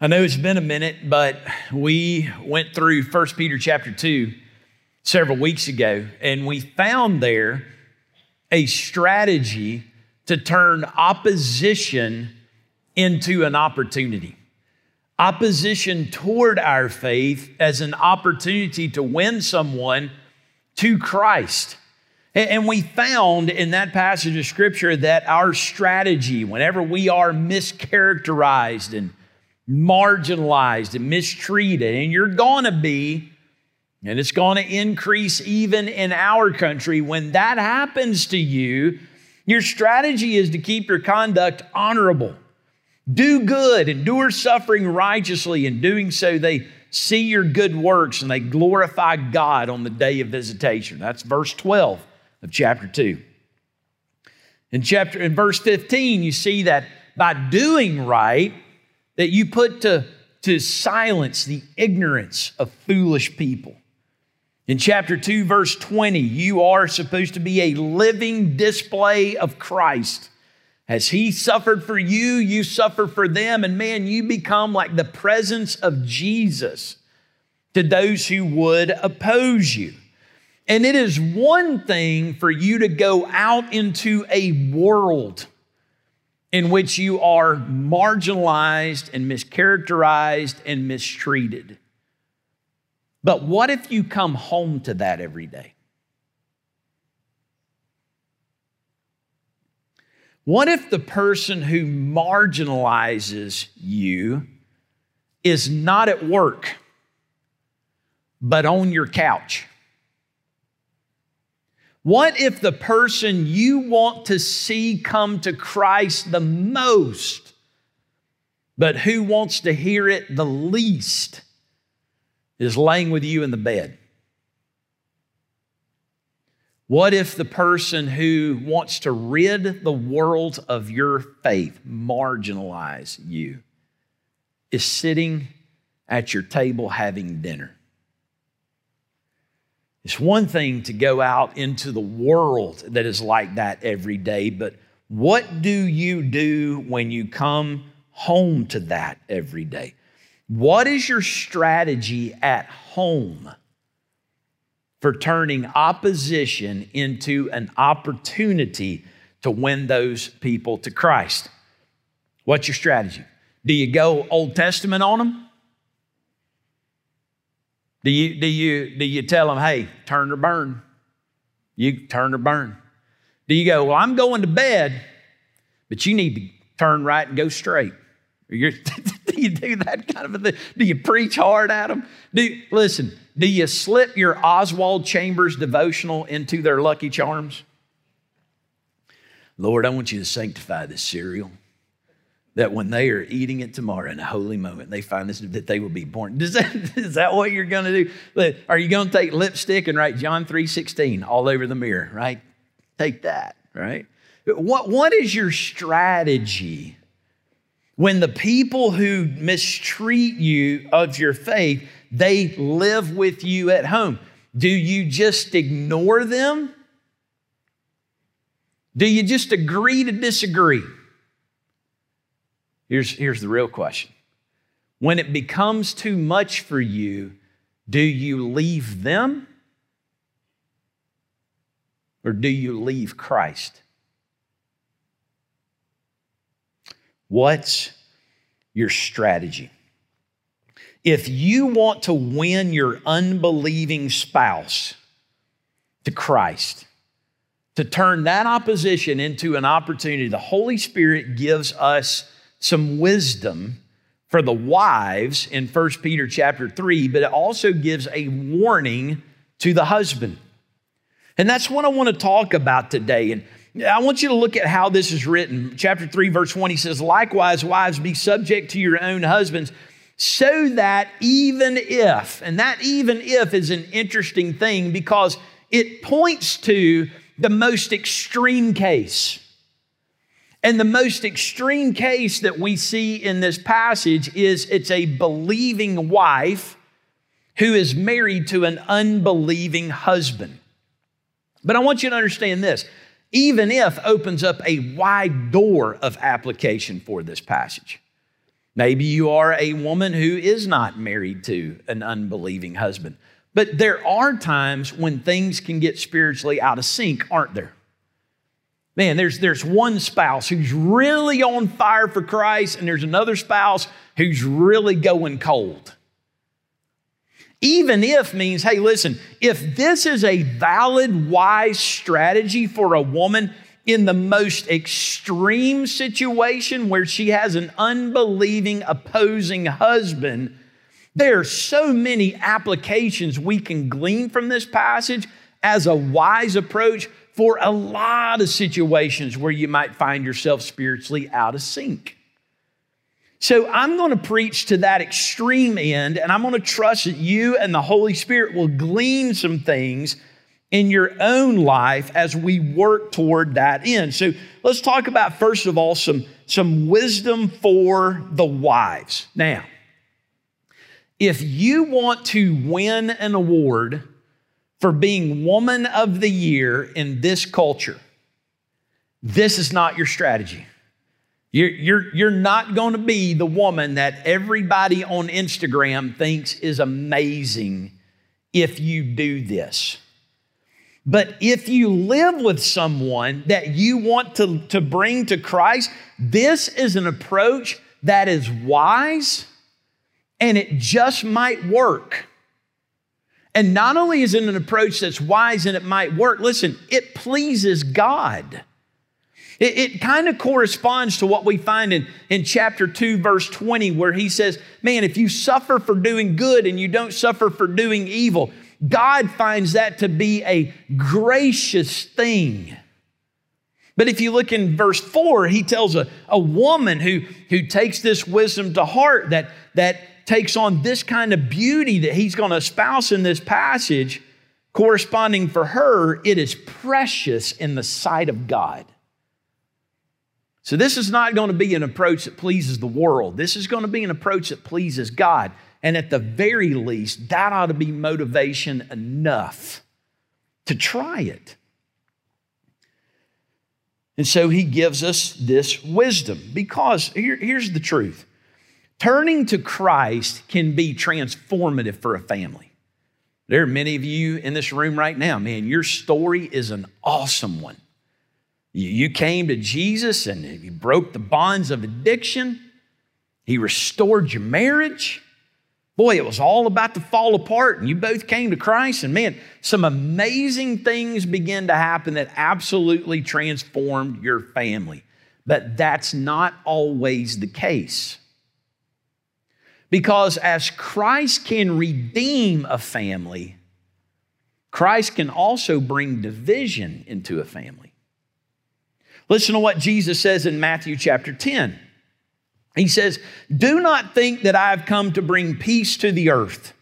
I know it's been a minute, but we went through 1 Peter chapter 2 several weeks ago, and we found there a strategy to turn opposition into an opportunity. Opposition toward our faith as an opportunity to win someone to Christ. And we found in that passage of scripture that our strategy, whenever we are mischaracterized and marginalized and mistreated, and you're gonna be, and it's gonna increase even in our country, when that happens to you, your strategy is to keep your conduct honorable. Do good, endure suffering righteously. In doing so, they see your good works and they glorify God on the day of visitation. That's verse 12 of chapter 2. In chapter in verse 15, you see that by doing right, that you put to, to silence the ignorance of foolish people. In chapter 2, verse 20, you are supposed to be a living display of Christ. As he suffered for you, you suffer for them. And man, you become like the presence of Jesus to those who would oppose you. And it is one thing for you to go out into a world in which you are marginalized and mischaracterized and mistreated. But what if you come home to that every day? What if the person who marginalizes you is not at work, but on your couch? What if the person you want to see come to Christ the most, but who wants to hear it the least, is laying with you in the bed? What if the person who wants to rid the world of your faith, marginalize you, is sitting at your table having dinner? It's one thing to go out into the world that is like that every day, but what do you do when you come home to that every day? What is your strategy at home for turning opposition into an opportunity to win those people to Christ? What's your strategy? Do you go Old Testament on them? Do you, do you, do you tell them, hey, turn or burn? You turn or burn. Do you go, well, I'm going to bed, but you need to turn right and go straight? do you do that kind of a thing? Do you preach hard at them? Do you, listen, do you slip your Oswald Chambers devotional into their Lucky Charms? Lord, I want you to sanctify this cereal that when they are eating it tomorrow in a holy moment, they find this that they will be born. Does that, is that what you're going to do? Are you going to take lipstick and write John 3:16 all over the mirror, right? Take that, right? What, what is your strategy when the people who mistreat you of your faith, they live with you at home? Do you just ignore them? Do you just agree to disagree? Here's, here's the real question When it becomes too much for you, do you leave them or do you leave Christ? What's your strategy? If you want to win your unbelieving spouse to Christ, to turn that opposition into an opportunity, the Holy Spirit gives us some wisdom for the wives in 1 Peter chapter 3, but it also gives a warning to the husband. And that's what I want to talk about today. And I want you to look at how this is written. Chapter 3, verse 20 says, Likewise, wives, be subject to your own husbands, so that even if, and that even if is an interesting thing because it points to the most extreme case. And the most extreme case that we see in this passage is it's a believing wife who is married to an unbelieving husband. But I want you to understand this even if opens up a wide door of application for this passage. Maybe you are a woman who is not married to an unbelieving husband. But there are times when things can get spiritually out of sync, aren't there? Man, there's, there's one spouse who's really on fire for Christ, and there's another spouse who's really going cold. Even if means, hey, listen, if this is a valid, wise strategy for a woman in the most extreme situation where she has an unbelieving, opposing husband, there are so many applications we can glean from this passage as a wise approach for a lot of situations where you might find yourself spiritually out of sync. So I'm going to preach to that extreme end, and I'm going to trust that you and the Holy Spirit will glean some things in your own life as we work toward that end. So let's talk about, first of all, some, some wisdom for the wives. Now, if you want to win an award for being woman of the year in this culture, this is not your strategy. You're, you're, you're not going to be the woman that everybody on Instagram thinks is amazing if you do this. But if you live with someone that you want to, to bring to Christ, this is an approach that is wise and it just might work. And not only is it an approach that's wise and it might work, listen, it pleases God. It, it kind of corresponds to what we find in, in chapter 2, verse 20, where he says, Man, if you suffer for doing good and you don't suffer for doing evil, God finds that to be a gracious thing. But if you look in verse 4, he tells a, a woman who, who takes this wisdom to heart that, that takes on this kind of beauty that he's going to espouse in this passage, corresponding for her, it is precious in the sight of God. So, this is not going to be an approach that pleases the world. This is going to be an approach that pleases God. And at the very least, that ought to be motivation enough to try it. And so he gives us this wisdom because here, here's the truth turning to Christ can be transformative for a family. There are many of you in this room right now, man, your story is an awesome one. You came to Jesus and you broke the bonds of addiction. He restored your marriage. Boy, it was all about to fall apart, and you both came to Christ, and man, some amazing things began to happen that absolutely transformed your family. But that's not always the case. Because as Christ can redeem a family, Christ can also bring division into a family. Listen to what Jesus says in Matthew chapter 10. He says, Do not think that I have come to bring peace to the earth.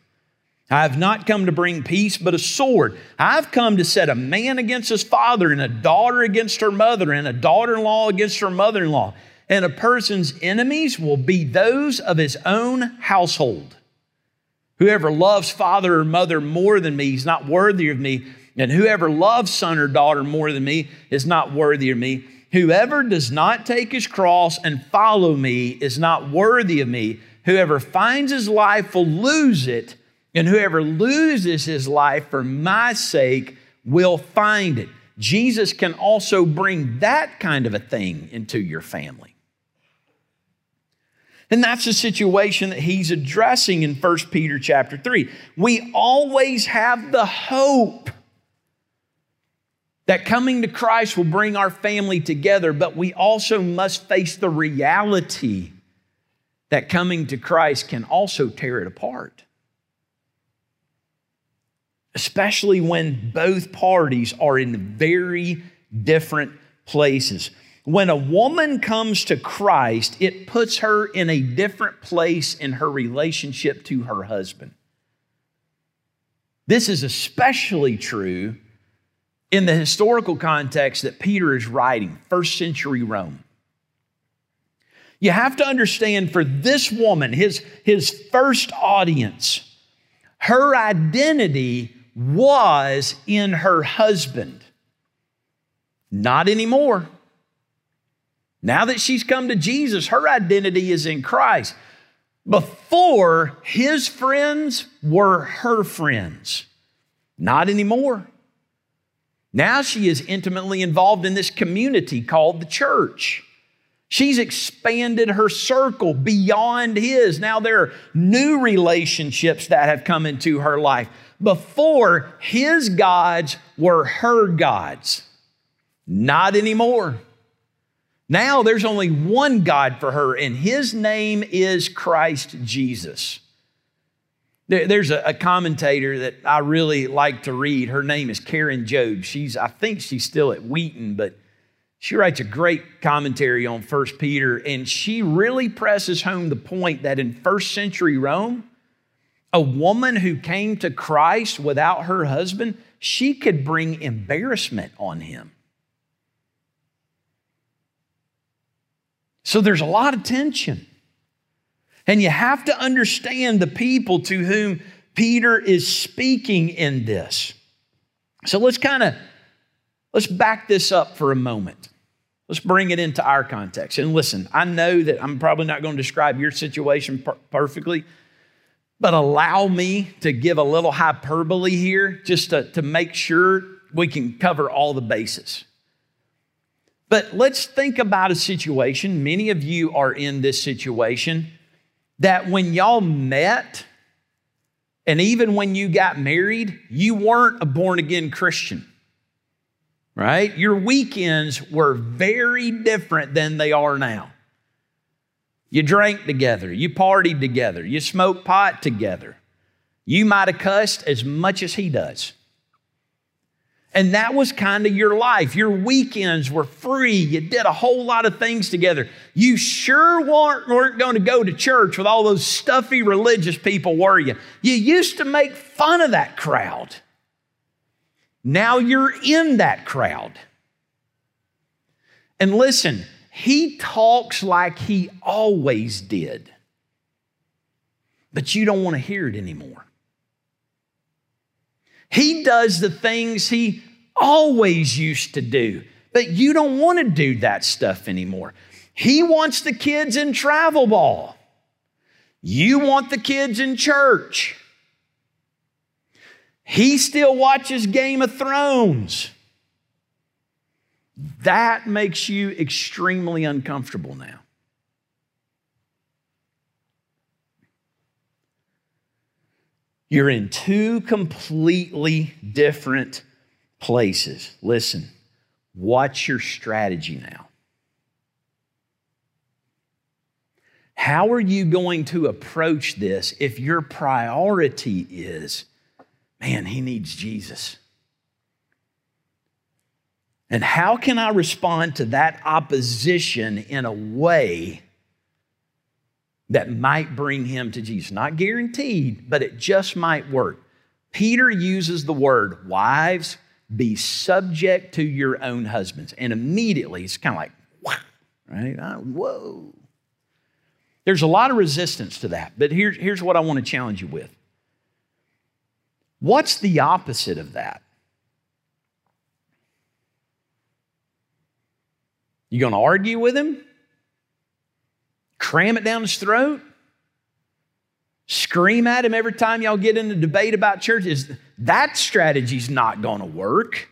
I have not come to bring peace, but a sword. I've come to set a man against his father, and a daughter against her mother, and a daughter in law against her mother in law. And a person's enemies will be those of his own household. Whoever loves father or mother more than me is not worthy of me, and whoever loves son or daughter more than me is not worthy of me. Whoever does not take his cross and follow me is not worthy of me. Whoever finds his life will lose it, and whoever loses his life for my sake will find it. Jesus can also bring that kind of a thing into your family. And that's the situation that he's addressing in 1 Peter chapter 3. We always have the hope that coming to Christ will bring our family together, but we also must face the reality that coming to Christ can also tear it apart. Especially when both parties are in very different places. When a woman comes to Christ, it puts her in a different place in her relationship to her husband. This is especially true in the historical context that Peter is writing, first century Rome. You have to understand for this woman, his, his first audience, her identity was in her husband. Not anymore. Now that she's come to Jesus, her identity is in Christ. Before, his friends were her friends. Not anymore. Now she is intimately involved in this community called the church. She's expanded her circle beyond his. Now there are new relationships that have come into her life. Before, his gods were her gods. Not anymore. Now there's only one God for her, and his name is Christ Jesus. There's a commentator that I really like to read. Her name is Karen Jobes. She's, I think she's still at Wheaton, but she writes a great commentary on First Peter, and she really presses home the point that in first century Rome, a woman who came to Christ without her husband, she could bring embarrassment on him. So there's a lot of tension. And you have to understand the people to whom Peter is speaking in this. So let's kind of let's back this up for a moment. Let's bring it into our context. And listen, I know that I'm probably not going to describe your situation per- perfectly, but allow me to give a little hyperbole here just to, to make sure we can cover all the bases. But let's think about a situation. Many of you are in this situation that when y'all met, and even when you got married, you weren't a born again Christian, right? Your weekends were very different than they are now. You drank together, you partied together, you smoked pot together. You might have cussed as much as he does. And that was kind of your life. Your weekends were free. You did a whole lot of things together. You sure weren't, weren't going to go to church with all those stuffy religious people, were you? You used to make fun of that crowd. Now you're in that crowd. And listen, he talks like he always did, but you don't want to hear it anymore. He does the things he always used to do, but you don't want to do that stuff anymore. He wants the kids in travel ball. You want the kids in church. He still watches Game of Thrones. That makes you extremely uncomfortable now. You're in two completely different places. Listen, what's your strategy now? How are you going to approach this if your priority is, man, he needs Jesus? And how can I respond to that opposition in a way that might bring him to Jesus. Not guaranteed, but it just might work. Peter uses the word, wives, be subject to your own husbands. And immediately it's kind of like, wow, right? Ah, whoa. There's a lot of resistance to that, but here's, here's what I want to challenge you with. What's the opposite of that? You going to argue with him? Cram it down his throat, scream at him every time y'all get in a debate about church, is that strategy's not going to work.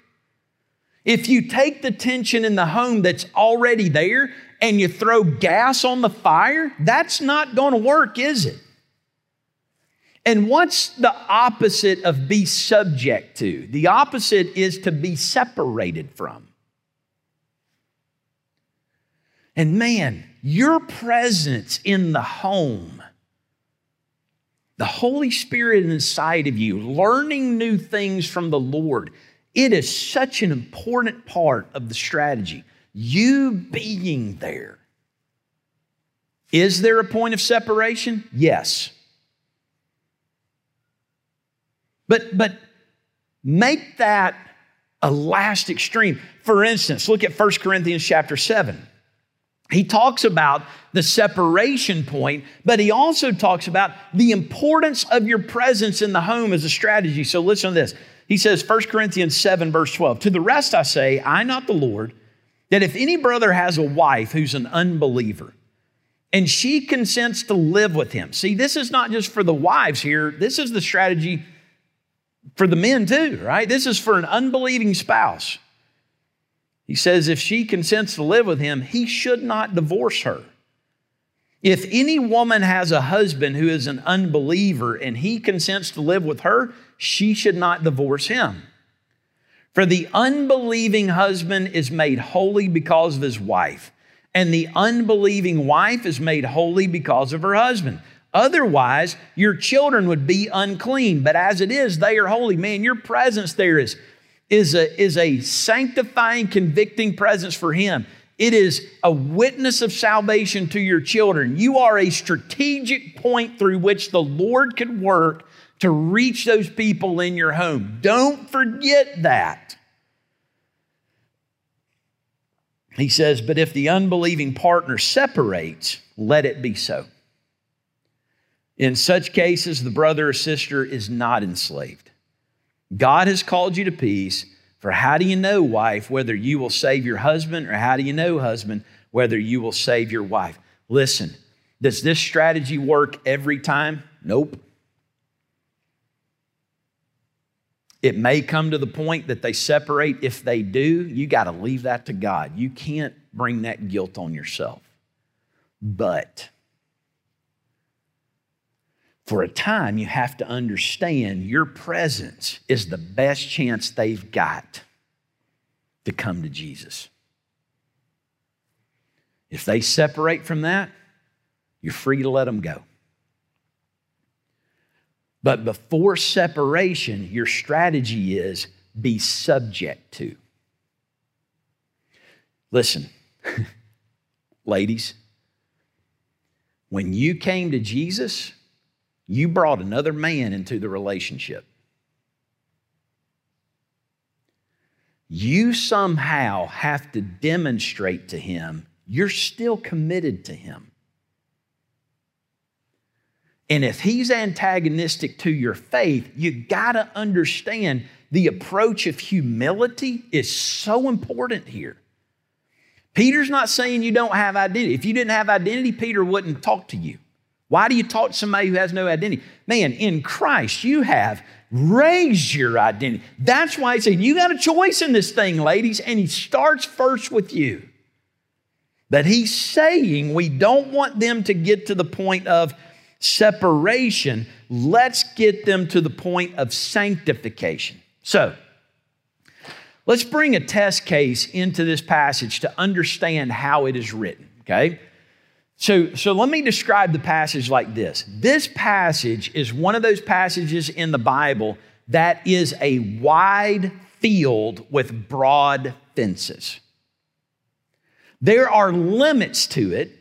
If you take the tension in the home that's already there and you throw gas on the fire, that's not going to work, is it? And what's the opposite of be subject to? The opposite is to be separated from. And man, your presence in the home, the Holy Spirit inside of you, learning new things from the Lord, it is such an important part of the strategy. You being there. Is there a point of separation? Yes. But, but make that a last extreme. For instance, look at 1 Corinthians chapter 7 he talks about the separation point, but he also talks about the importance of your presence in the home as a strategy. So listen to this. He says, 1 Corinthians 7, verse 12, To the rest I say, I, not the Lord, that if any brother has a wife who's an unbeliever and she consents to live with him, see, this is not just for the wives here, this is the strategy for the men too, right? This is for an unbelieving spouse. He says if she consents to live with him, he should not divorce her. If any woman has a husband who is an unbeliever and he consents to live with her, she should not divorce him. For the unbelieving husband is made holy because of his wife, and the unbelieving wife is made holy because of her husband. Otherwise, your children would be unclean, but as it is, they are holy. Man, your presence there is, is, a, is a sanctifying, convicting presence for him. It is a witness of salvation to your children. You are a strategic point through which the Lord could work to reach those people in your home. Don't forget that. He says, But if the unbelieving partner separates, let it be so. In such cases, the brother or sister is not enslaved. God has called you to peace. For how do you know, wife, whether you will save your husband, or how do you know, husband, whether you will save your wife? Listen, does this strategy work every time? Nope. It may come to the point that they separate. If they do, you got to leave that to God. You can't bring that guilt on yourself. But for a time, you have to understand your presence is the best chance they've got to come to Jesus. If they separate from that, you're free to let them go. But before separation, your strategy is be subject to. Listen, ladies, when you came to Jesus, you brought another man into the relationship. You somehow have to demonstrate to him you're still committed to him. And if he's antagonistic to your faith, you got to understand the approach of humility is so important here. Peter's not saying you don't have identity. If you didn't have identity, Peter wouldn't talk to you. Why do you talk to somebody who has no identity? Man, in Christ, you have raised your identity. That's why he said, You got a choice in this thing, ladies. And he starts first with you. But he's saying we don't want them to get to the point of separation. Let's get them to the point of sanctification. So, let's bring a test case into this passage to understand how it is written, okay? So, so let me describe the passage like this. This passage is one of those passages in the Bible that is a wide field with broad fences. There are limits to it,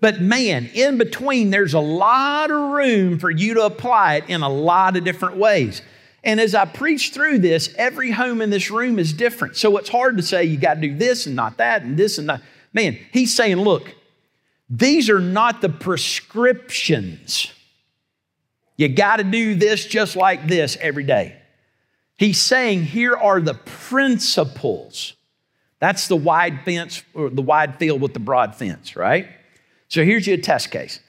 but man, in between, there's a lot of room for you to apply it in a lot of different ways. And as I preach through this, every home in this room is different. So it's hard to say you got to do this and not that and this and that. Man, he's saying, look, these are not the prescriptions. You got to do this just like this every day. He's saying here are the principles. That's the wide fence or the wide field with the broad fence, right? So here's your test case.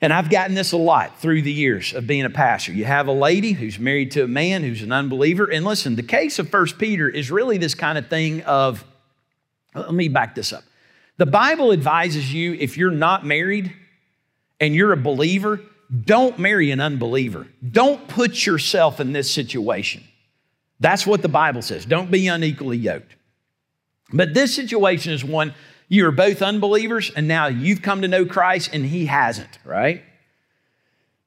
And I've gotten this a lot through the years of being a pastor. You have a lady who's married to a man who's an unbeliever. And listen, the case of First Peter is really this kind of thing of, let me back this up. The Bible advises you if you're not married and you're a believer, don't marry an unbeliever. Don't put yourself in this situation. That's what the Bible says. Don't be unequally yoked. But this situation is one you are both unbelievers and now you've come to know Christ and he hasn't, right?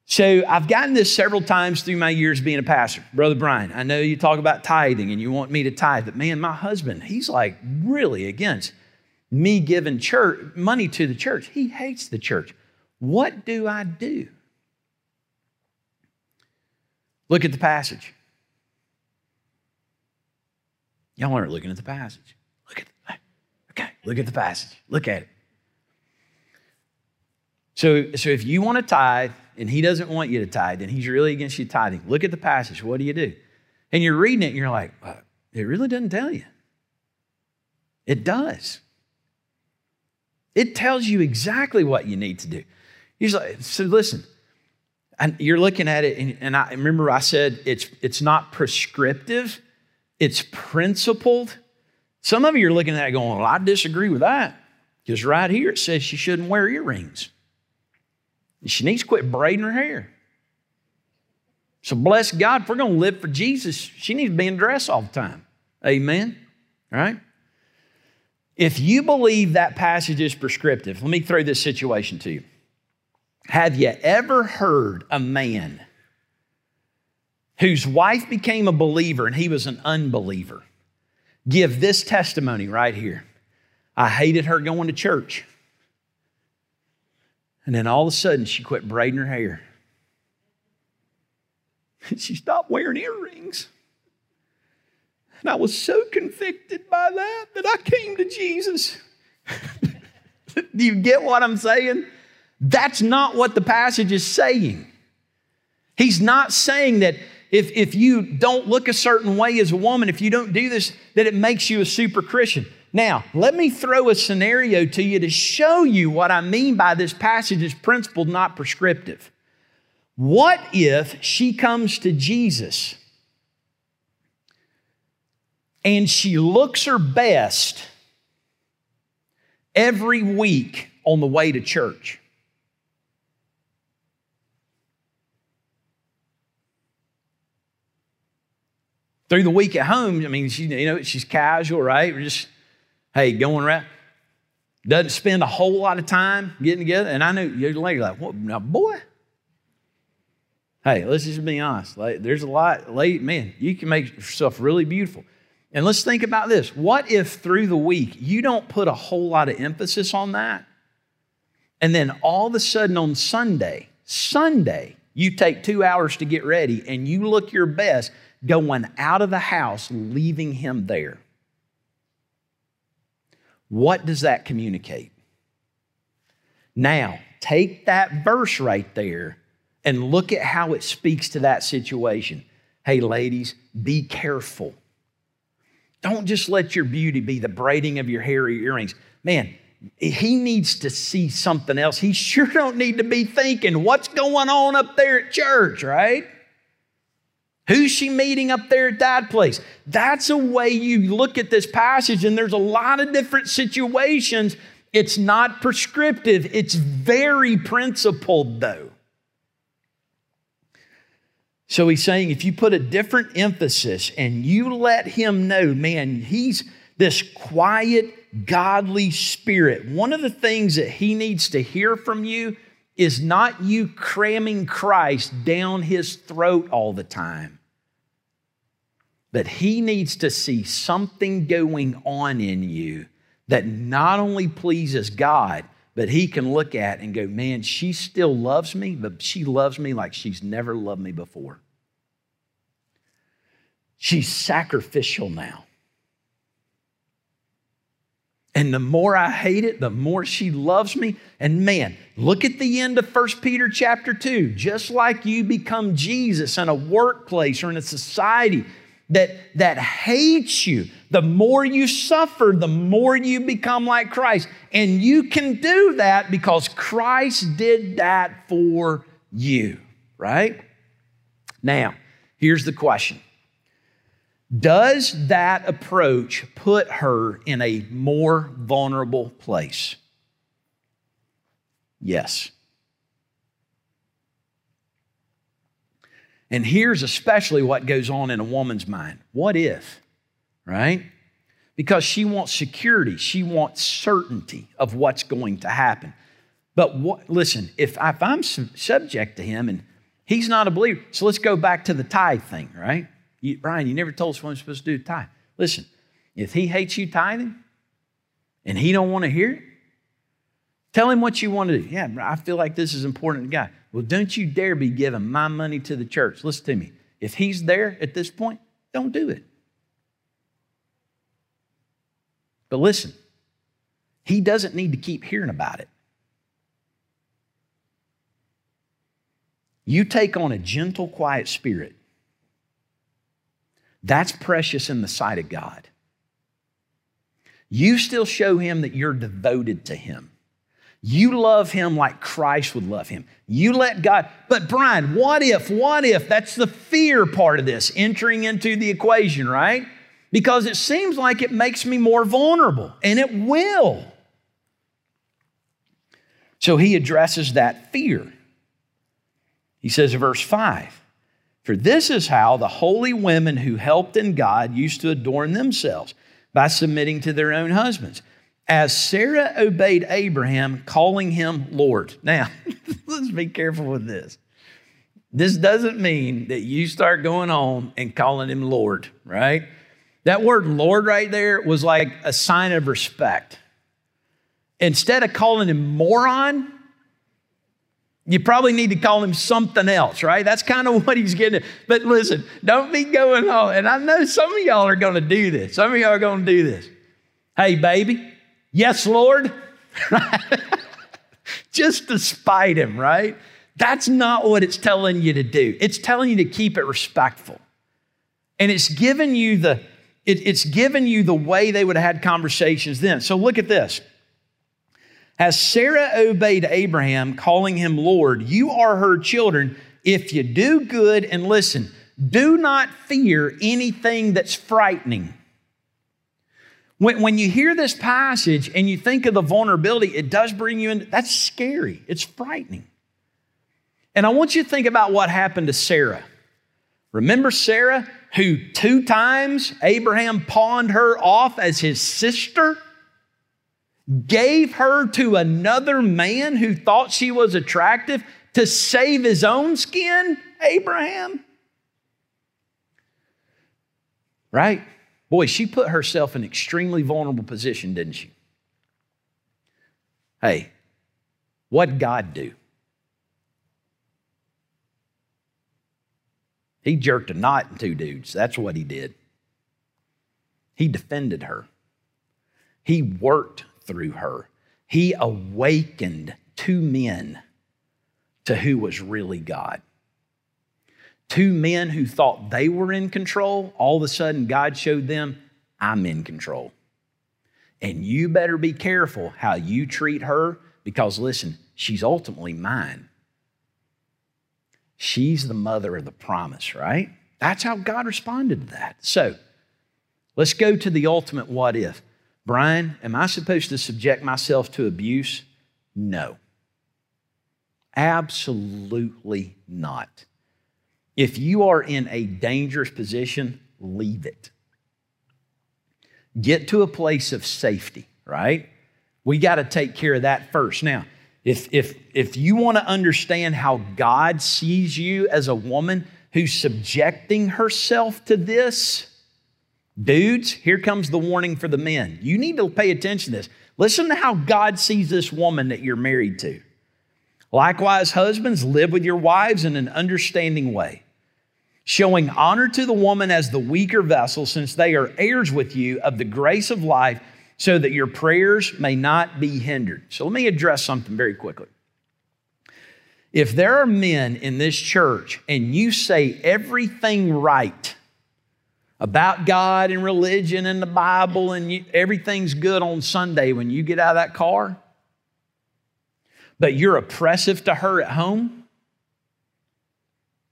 So I've gotten this several times through my years being a pastor. Brother Brian, I know you talk about tithing and you want me to tithe, but man, my husband, he's like really against me giving church money to the church. He hates the church. What do I do? Look at the passage. Y'all aren't looking at the passage. Look at the, okay, look at the passage. Look at it. So, so if you want to tithe and he doesn't want you to tithe, then he's really against you tithing. Look at the passage. What do you do? And you're reading it and you're like, well, it really doesn't tell you. It does. It tells you exactly what you need to do. He's like, so listen, and you're looking at it, and, and I remember I said it's it's not prescriptive, it's principled. Some of you are looking at it going, Well, I disagree with that. Because right here it says she shouldn't wear earrings. She needs to quit braiding her hair. So bless God, if we're going to live for Jesus, she needs to be in dress all the time. Amen. All right? If you believe that passage is prescriptive, let me throw this situation to you. Have you ever heard a man whose wife became a believer and he was an unbeliever give this testimony right here? I hated her going to church. And then all of a sudden, she quit braiding her hair. She stopped wearing earrings. And I was so convicted by that that I came to Jesus. Do you get what I'm saying? That's not what the passage is saying. He's not saying that if, if you don't look a certain way as a woman, if you don't do this, that it makes you a super Christian. Now, let me throw a scenario to you to show you what I mean by this passage is principled, not prescriptive. What if she comes to Jesus and she looks her best every week on the way to church. Through the week at home, I mean, she, you know, she's casual, right? We're just, hey, going around. Doesn't spend a whole lot of time getting together. And I know you're like, what, now, boy, hey, let's just be honest. Like, there's a lot, late, man, you can make yourself really beautiful. And let's think about this. What if through the week you don't put a whole lot of emphasis on that? And then all of a sudden on Sunday, Sunday, you take two hours to get ready and you look your best going out of the house, leaving him there. What does that communicate? Now, take that verse right there and look at how it speaks to that situation. Hey, ladies, be careful don't just let your beauty be the braiding of your hair or your earrings. Man, he needs to see something else. He sure don't need to be thinking, what's going on up there at church, right? Who's she meeting up there at that place? That's a way you look at this passage, and there's a lot of different situations. It's not prescriptive, it's very principled, though. So he's saying if you put a different emphasis and you let him know, man, he's this quiet, godly spirit. One of the things that he needs to hear from you is not you cramming Christ down his throat all the time. But he needs to see something going on in you that not only pleases God, but he can look at and go, man, she still loves me, but she loves me like she's never loved me before. She's sacrificial now. And the more I hate it, the more she loves me. And man, look at the end of 1 Peter chapter 2. Just like you become Jesus in a workplace or in a society that, that hates you, the more you suffer, the more you become like Christ. And you can do that because Christ did that for you, right? Now, here's the question Does that approach put her in a more vulnerable place? Yes. And here's especially what goes on in a woman's mind. What if, right? Because she wants security, she wants certainty of what's going to happen. But what, listen, if, if I'm subject to him and he's not a believer, so let's go back to the tithe thing, right? You, Brian, you never told us what we're supposed to do tithe. Listen, if he hates you tithing and he don't want to hear it, tell him what you want to do. Yeah, I feel like this is important to God. Well, don't you dare be giving my money to the church. Listen to me. If he's there at this point, don't do it. But listen, he doesn't need to keep hearing about it. You take on a gentle, quiet spirit. That's precious in the sight of God. you still show him that you're devoted to him. You love him like Christ would love him. You let God, but Brian, what if, what if? That's the fear part of this, entering into the equation, right? Because it seems like it makes me more vulnerable, and it will. So he addresses that fear. He says in verse 5 For this is how the holy women who helped in God used to adorn themselves by submitting to their own husbands as Sarah obeyed Abraham, calling him Lord. Now, let's be careful with this. This doesn't mean that you start going on and calling him Lord, right? That word Lord right there was like a sign of respect. Instead of calling him moron, you probably need to call him something else, right? That's kind of what he's getting. But listen, don't be going on. And I know some of y'all are going to do this. Some of y'all are going to do this. Hey, baby, Yes, Lord. Just to spite him, right? That's not what it's telling you to do. It's telling you to keep it respectful. And it's given you the it, it's given you the way they would have had conversations then. So look at this. As Sarah obeyed Abraham, calling him Lord, you are her children if you do good and listen. Do not fear anything that's frightening. When, when you hear this passage and you think of the vulnerability, it does bring you in. That's scary. It's frightening. And I want you to think about what happened to Sarah. Remember Sarah, who two times Abraham pawned her off as his sister? Gave her to another man who thought she was attractive to save his own skin? Abraham? Right? Boy, she put herself in an extremely vulnerable position, didn't she? Hey, what God do? He jerked a knot in two dudes. That's what he did. He defended her. He worked through her. He awakened two men to who was really God. Two men who thought they were in control, all of a sudden God showed them, I'm in control. And you better be careful how you treat her because, listen, she's ultimately mine. She's the mother of the promise, right? That's how God responded to that. So let's go to the ultimate what if. Brian, am I supposed to subject myself to abuse? No. Absolutely not. If you are in a dangerous position, leave it. Get to a place of safety, right? We got to take care of that first. Now, if, if, if you want to understand how God sees you as a woman who's subjecting herself to this, dudes, here comes the warning for the men. You need to pay attention to this. Listen to how God sees this woman that you're married to. Likewise, husbands, live with your wives in an understanding way showing honor to the woman as the weaker vessel, since they are heirs with you of the grace of life, so that your prayers may not be hindered. So let me address something very quickly. If there are men in this church and you say everything right about God and religion and the Bible and you, everything's good on Sunday when you get out of that car, but you're oppressive to her at home,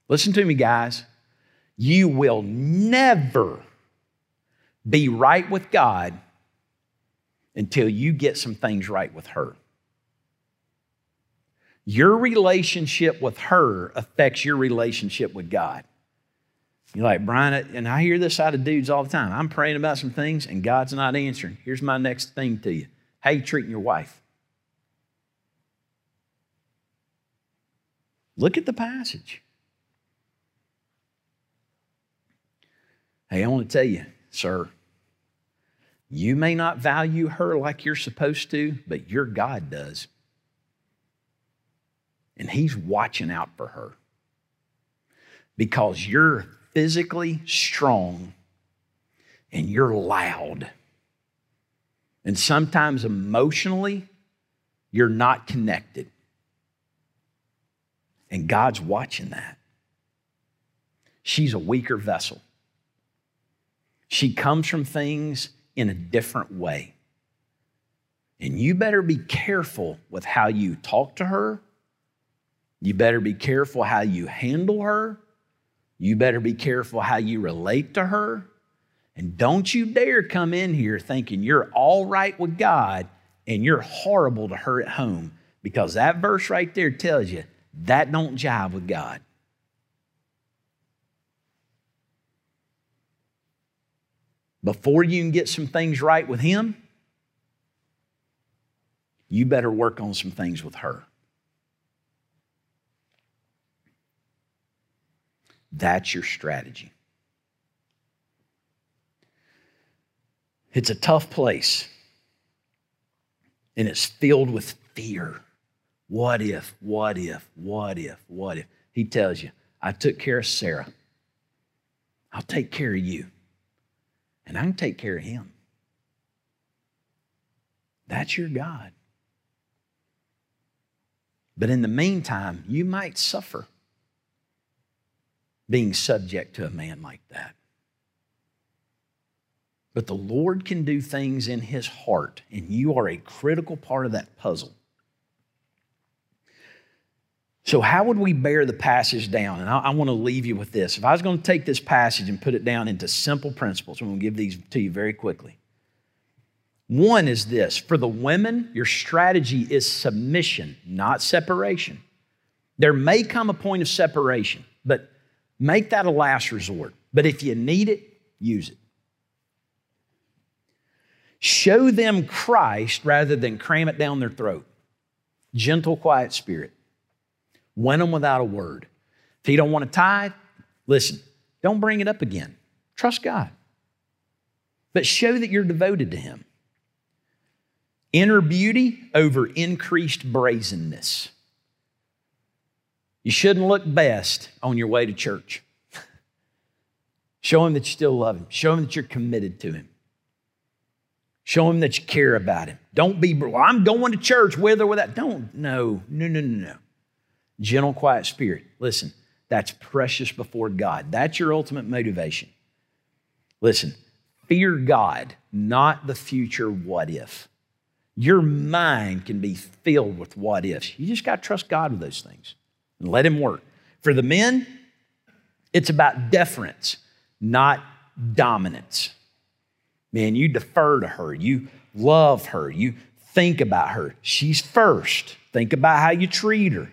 listen to me, guys. You will never be right with God until you get some things right with her. Your relationship with her affects your relationship with God. You're like, Brian, and I hear this out of dudes all the time. I'm praying about some things and God's not answering. Here's my next thing to you How you treating your wife? Look at the passage. Hey, I want to tell you, sir, you may not value her like you're supposed to, but your God does. And He's watching out for her because you're physically strong and you're loud. And sometimes emotionally, you're not connected. And God's watching that. She's a weaker vessel. She comes from things in a different way. And you better be careful with how you talk to her. You better be careful how you handle her. You better be careful how you relate to her. And don't you dare come in here thinking you're all right with God and you're horrible to her at home because that verse right there tells you that don't jive with God. Before you can get some things right with him, you better work on some things with her. That's your strategy. It's a tough place, and it's filled with fear. What if, what if, what if, what if? He tells you, I took care of Sarah. I'll take care of you, and I can take care of him. That's your God. But in the meantime, you might suffer being subject to a man like that. But the Lord can do things in his heart, and you are a critical part of that puzzle. So, how would we bear the passage down? And I, I want to leave you with this. If I was going to take this passage and put it down into simple principles, I'm going to give these to you very quickly. One is this for the women, your strategy is submission, not separation. There may come a point of separation, but make that a last resort. But if you need it, use it. Show them Christ rather than cram it down their throat. Gentle, quiet spirit. Win them without a word. If you don't want to tithe, listen, don't bring it up again. Trust God. But show that you're devoted to Him. Inner beauty over increased brazenness. You shouldn't look best on your way to church. Show him that you still love him. Show him that you're committed to him. Show him that you care about him. Don't be, well, I'm going to church with or without. Don't, no, no, no, no, no. Gentle, quiet spirit. Listen, that's precious before God. That's your ultimate motivation. Listen, fear God, not the future what if. Your mind can be filled with what ifs. You just got to trust God with those things and let Him work. For the men, it's about deference, not dominance. Man, you defer to her, you love her, you think about her. She's first. Think about how you treat her.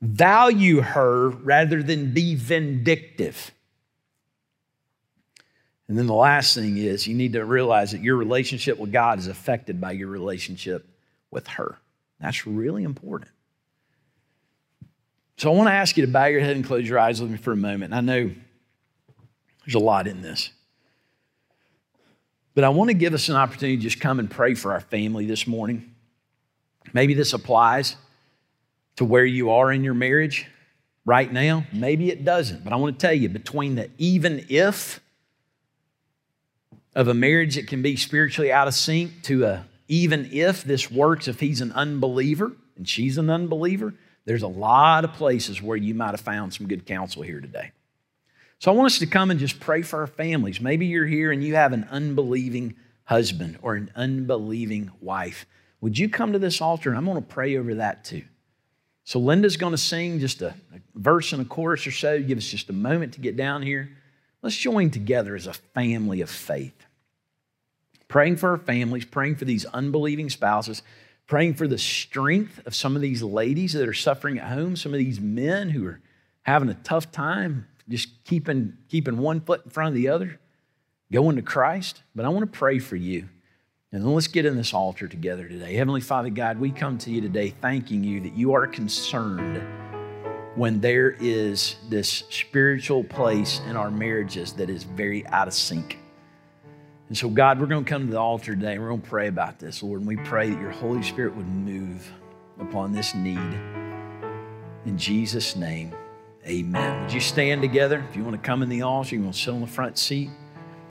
Value her rather than be vindictive. And then the last thing is you need to realize that your relationship with God is affected by your relationship with her. That's really important. So I want to ask you to bow your head and close your eyes with me for a moment. I know there's a lot in this. But I want to give us an opportunity to just come and pray for our family this morning. Maybe this applies to where you are in your marriage right now. Maybe it doesn't. But I want to tell you between the even if of a marriage that can be spiritually out of sync to a even if this works if he's an unbeliever and she's an unbeliever, there's a lot of places where you might have found some good counsel here today. So I want us to come and just pray for our families. Maybe you're here and you have an unbelieving husband or an unbelieving wife. Would you come to this altar? And I'm going to pray over that too. So Linda's going to sing just a, a verse and a chorus or so. Give us just a moment to get down here. Let's join together as a family of faith. Praying for our families, praying for these unbelieving spouses, praying for the strength of some of these ladies that are suffering at home, some of these men who are having a tough time just keeping, keeping one foot in front of the other, going to Christ. But I want to pray for you. And then let's get in this altar together today. Heavenly Father God, we come to you today thanking you that you are concerned when there is this spiritual place in our marriages that is very out of sync. And so, God, we're going to come to the altar today and we're going to pray about this, Lord. And we pray that your Holy Spirit would move upon this need. In Jesus' name, amen. Would you stand together? If you want to come in the altar, you want to sit on the front seat.